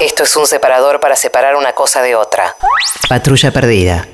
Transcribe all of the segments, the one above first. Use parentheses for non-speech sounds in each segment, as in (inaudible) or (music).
Esto es un separador para separar una cosa de otra. Patrulla perdida.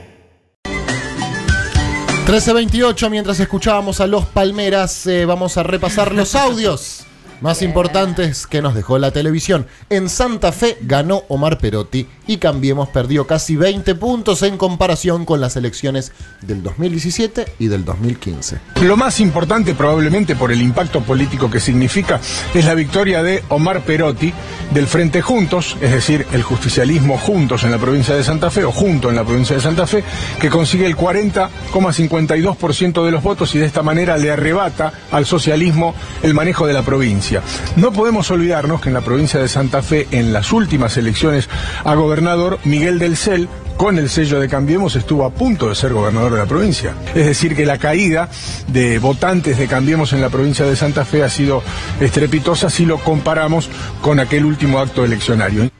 1328, mientras escuchábamos a los Palmeras, eh, vamos a repasar los audios más importantes que nos dejó la televisión. En Santa Fe ganó Omar Perotti y Cambiemos perdió casi 20 puntos en comparación con las elecciones del 2017 y del 2015. Lo más importante, probablemente por el impacto político que significa, es la victoria de Omar Perotti del Frente Juntos, es decir, el justicialismo juntos en la provincia de Santa Fe o junto en la provincia de Santa Fe, que consigue el 40,52% de los votos y de esta manera le arrebata al socialismo el manejo de la provincia. No podemos olvidarnos que en la provincia de Santa Fe, en las últimas elecciones a gobernador, Miguel del Cel, con el sello de Cambiemos, estuvo a punto de ser gobernador de la provincia. Es decir, que la caída de votantes de Cambiemos en la provincia de Santa Fe ha sido estrepitosa si lo comparamos con aquel último acto eleccionario.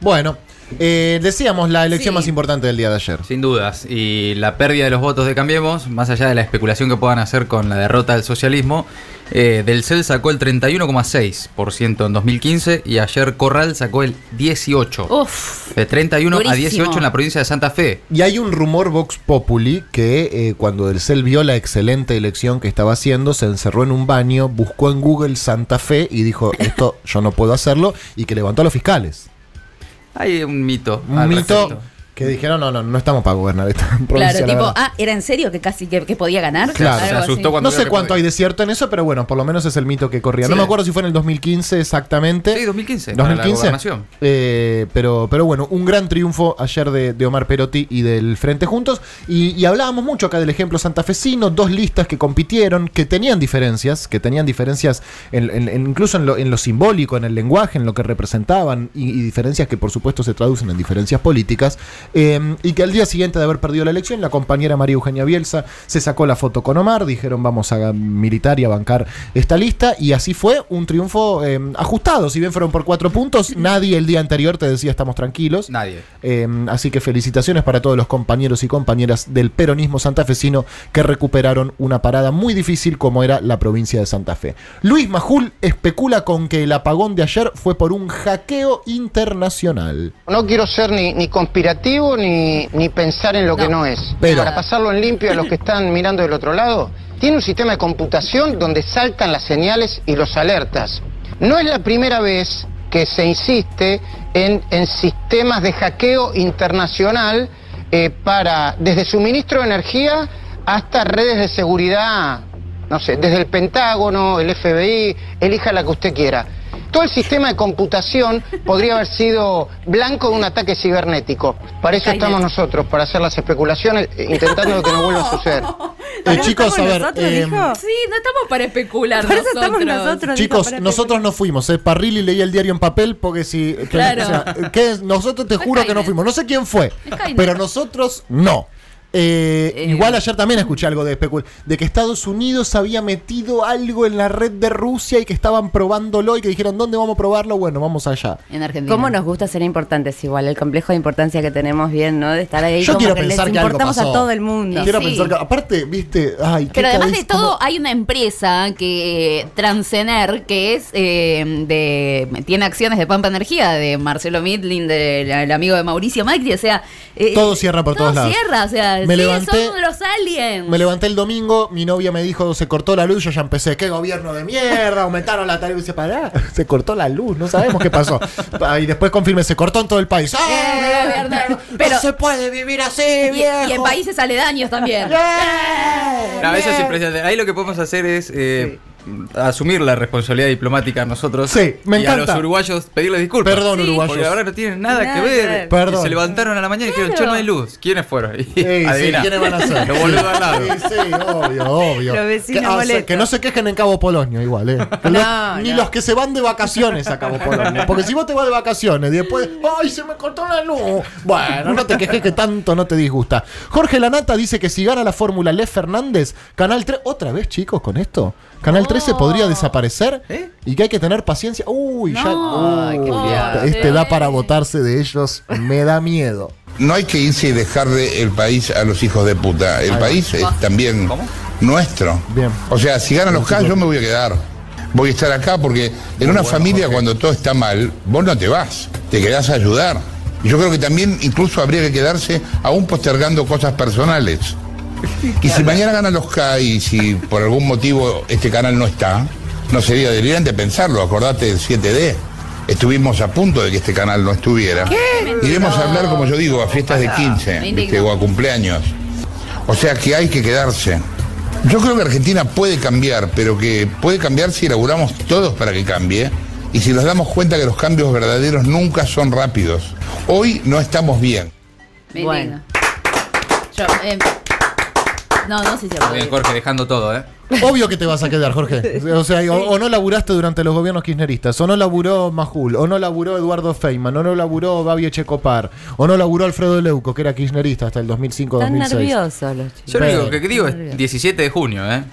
Bueno, eh, decíamos la elección Sí. más importante del día de ayer. Sin dudas. Y la pérdida de los votos de Cambiemos, más allá de la especulación que puedan hacer con la derrota del socialismo, eh, del CEL sacó el 31,6% en 2015 y ayer Corral sacó el 18%. Uf. De 31 a Durísimo. 18 en la provincia de Santa Fe. Y hay un rumor Vox Populi que eh, cuando el CEL vio la excelente elección que estaba haciendo, se encerró en un baño, buscó en Google Santa Fe y dijo, esto yo no puedo hacerlo, y que levantó a los fiscales. Hay un mito. Un mito respecto. Que dijeron, no, no, no estamos para gobernar esta (laughs) provincia. Claro, la tipo, verdad". ah, ¿era en serio que casi que, que podía ganar? Claro. Se asustó cuando No sé cuánto podía. hay de cierto en eso, pero bueno, por lo menos es el mito que corría. No me acuerdo si fue en el 2015 exactamente. Sí, 2015. para la 2015. Eh, pero, pero bueno, un gran triunfo ayer de, de Omar Perotti y del Frente Juntos. Y, y hablábamos mucho acá del ejemplo santafesino, dos listas que compitieron, que tenían diferencias, que tenían diferencias en- en- en- incluso en lo, en lo simbólico, en el lenguaje, en lo que representaban, y, y diferencias que por supuesto se traducen en diferencias políticas. Eh, y que al día siguiente de haber perdido la elección, la compañera María Eugenia Bielsa se sacó la foto con Omar, dijeron vamos a militar y a bancar esta lista, y así fue un triunfo eh, ajustado, si bien fueron por cuatro puntos, (laughs) nadie el día anterior te decía estamos tranquilos. Nadie. Eh, así que felicitaciones para todos los compañeros y compañeras del peronismo santafesino que recuperaron una parada muy difícil como era la provincia de Santa Fe. Luis Majul especula con que el apagón de ayer fue por un hackeo internacional. No quiero ser ni, ni conspirativo ni, ni pensar en lo que no es. Pero- Para pasarlo en limpio a los que están mirando del otro lado, tiene un sistema de computación donde saltan las señales y los alertas. No es la primera vez que se insiste en, en sistemas de hackeo internacional eh, para, desde suministro de energía hasta redes de seguridad, no sé, desde el Pentágono, el FBI, elija la que usted quiera. Todo el sistema de computación podría haber sido blanco de un ataque cibernético. Para eso estamos nosotros, para hacer las especulaciones, eh, intentando que no vuelva a suceder. (laughs) Eh, chicos, a ver, nosotros, eh. Sí, no estamos para especular. Por eso nosotros. estamos nosotros. Chicos, nosotros no fuimos, ¿eh? Parrilli leía el diario en papel porque si... que- Claro. o sea, que nosotros te Fue juro que no fuimos. No sé quién fue, Skynet. pero nosotros no. Eh, Eh. igual ayer también escuché algo de especul- de que Estados Unidos había metido algo en la red de Rusia y que estaban probándolo y que dijeron, ¿dónde vamos a probarlo? Bueno, vamos allá. En Argentina. ¿Cómo nos gusta ser importantes igual? El complejo de importancia que tenemos bien, ¿no? De estar ahí Yo como quiero que pensar les que algo importamos pasó. a todo el mundo. Quiero Sí. pensar que, aparte, viste, ay, Pero además de todo, como- hay una empresa que Transener, que es eh, de tiene acciones de Pampa Energía, de Marcelo Midlin, del el amigo de Mauricio Macri, o sea, eh, Todo cierra por todo todos lados. cierra, o sea, Me sí, levanté- son los aliens. Me levanté el domingo, mi novia me dijo, se cortó la luz, yo ya empecé, qué gobierno de mierda, aumentaron la tarifa y dice, pará, se cortó la luz, no sabemos qué pasó. Ah, y después confirme, se cortó en todo el país. ¡Ah! Eh. Pero- no se puede vivir así, y, viejo. y en países aledaños también. (laughs) No, eso es impresionante. Ahí lo que podemos hacer es eh, asumir la responsabilidad diplomática nosotros. Sí, me y a encanta. los uruguayos pedirles disculpas. Perdón, Sí, uruguayos. Porque ahora no tienen nada, Nada que ver. Perdón. Y se levantaron a la mañana y dijeron, che, no hay luz. ¿Quiénes fueron? (laughs) Y Sí. ¿quiénes van a (laughs) ser? Los boludos al lado. Sí, sí, obvio, obvio. Los vecinos que, ah, o sea, molestos. que no se quejen en Cabo Polonio igual, ¿eh? Que (laughs) No, los- Ni no. los que se van de vacaciones a Cabo Polonio. Porque si vos te vas de vacaciones y después, ¡ay, se me cortó la luz! Bueno, no te quejes que tanto no te disgusta. Jorge Lanata dice que si gana la fórmula Le Fernández, Canal 3, otra vez chicos con esto. Canal 13 podría desaparecer ¿Eh? y que hay que tener paciencia. Uy, ya. Ay, qué Uy, fuerte. este da para votarse de ellos, me da miedo. No hay que irse y dejarle el país a los hijos de puta. El país es también nuestro. Bien. O sea, si ganan los K, yo me voy a quedar. Voy a estar acá porque en una familia cuando todo está mal, vos no te vas. te quedás a ayudar. Y Yo creo que también incluso habría que quedarse aún postergando cosas personales. Y si mañana ganan los K y si por algún motivo este canal no está, no sería delirante pensarlo. Acordate del 7D. Estuvimos a punto de que este canal no estuviera. Iremos a hablar, como yo digo, a fiestas de 15 Me ¿viste? o a cumpleaños. O sea que hay que quedarse. Yo creo que Argentina puede cambiar, pero que puede cambiar si elaboramos todos para que cambie y si nos damos cuenta que los cambios verdaderos nunca son rápidos. Hoy no estamos bien. Bueno. Yo, eh, no, no sé si Muy bien, Jorge, dejando todo, ¿eh? (laughs) Obvio que te vas a quedar, Jorge. O sea, o, o no laburaste durante los gobiernos kirchneristas, o no laburó Majul, o no laburó Eduardo Feynman, o no laburó Babi Echecopar, o no laburó Alfredo Leuco, que era kirchnerista hasta el 2005-2006. Están nerviosos los chicos. Yo lo único que digo es 17 de junio, ¿eh?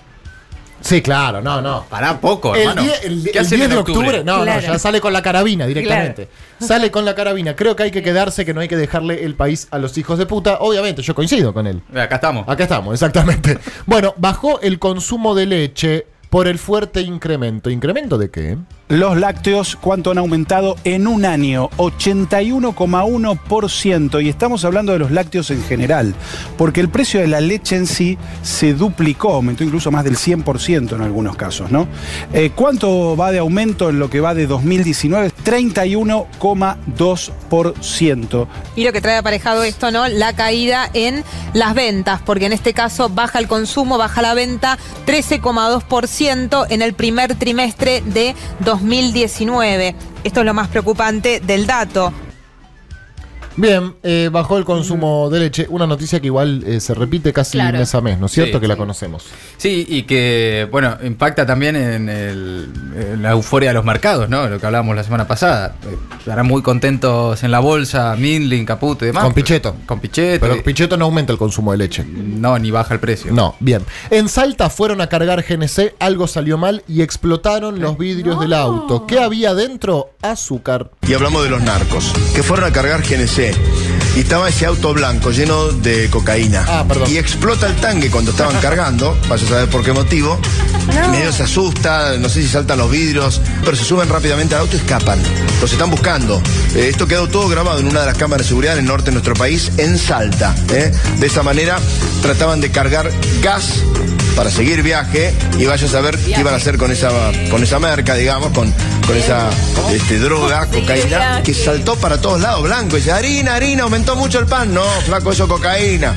Sí, claro, no, no. Pará poco, El, hermano. die- el- ¿Qué el hacen 10 de octubre, no, Claro. no, ya sale con la carabina directamente. Sale con la carabina. Creo que hay que quedarse, que no hay que dejarle el país a los hijos de puta. Obviamente, yo coincido con él. Acá estamos. Acá estamos, exactamente. (laughs) Bueno, bajó el consumo de leche por el fuerte incremento. ¿Incremento de qué? Los lácteos, ¿cuánto han aumentado en un año? 81,1%. Y estamos hablando de los lácteos en general, porque el precio de la leche en sí se duplicó, aumentó incluso más del 100% en algunos casos, ¿no? Eh, ¿Cuánto va de aumento en lo que va de 2019? 31,2%. Y lo que trae aparejado esto, ¿no? La caída en las ventas, porque en este caso baja el consumo, baja la venta 13,2% en el primer trimestre de 2019. Esto es lo más preocupante del dato. Bien, eh, bajó el consumo de leche. Una noticia que igual eh, se repite casi Claro. mes a mes, ¿no es cierto? Sí, que la sí. conocemos. Sí, y que, bueno, impacta también en, el- en la euforia de los mercados, ¿no? Lo que hablábamos la semana pasada. Eh, Estarán muy contentos en la bolsa, Mindlin, Caputo y demás. Con Pichetto. Con Pichetto. Pero y- Pichetto no aumenta el consumo de leche. no, ni baja el precio. No, bien. En Salta fueron a cargar GNC, algo salió mal y explotaron los vidrios del auto. ¿Qué había dentro? Azúcar. Y hablamos de los narcos, que fueron a cargar GNC. Y estaba ese auto blanco lleno de cocaína. Ah, perdón. Y explota el tanque cuando estaban (laughs) cargando, vaya a saber por qué motivo. Medio se asusta, no sé si saltan los vidrios, pero se suben rápidamente al auto y escapan. Los están buscando. Eh, esto quedó todo grabado en una de las cámaras de seguridad en el norte de nuestro país, en Salta. ¿eh? De esa manera trataban de cargar gas para seguir viaje y vaya a saber qué iban a hacer con esa, con esa merca, digamos, con, con esa este, droga, cocaína, que saltó para todos lados, blanco. Y dice, harina, harina, aumentó mucho el pan. No, flaco, eso cocaína.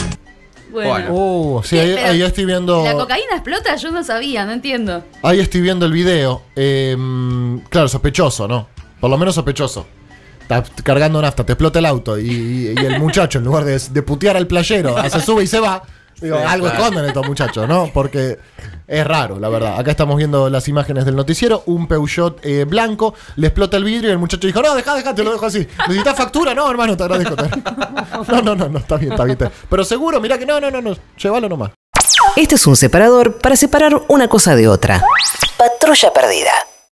Bueno. Uh, sí, ahí, estoy viendo. ¿La cocaína explota? Yo no sabía, no entiendo. Ahí estoy viendo el video. Eh, claro, sospechoso, ¿no? Por lo menos sospechoso. Está cargando nafta, te explota el auto y, y- y el muchacho, en lugar de, de putear al playero, se sube y se va. Digo, Sí, algo claro. esconden estos muchachos, ¿no? Porque es raro, la verdad. Acá estamos viendo las imágenes del noticiero. Un Peugeot eh, blanco, le explota el vidrio y el muchacho dijo, no, deja, deja, te lo dejo así. ¿Necesitas factura? No, hermano, te agradezco. te (laughs) agradezco". No, no, no, no, está bien, está bien. Pero seguro, mira que no, no, no, no, llévalo nomás. Este es un separador para separar una cosa de otra. Patrulla perdida.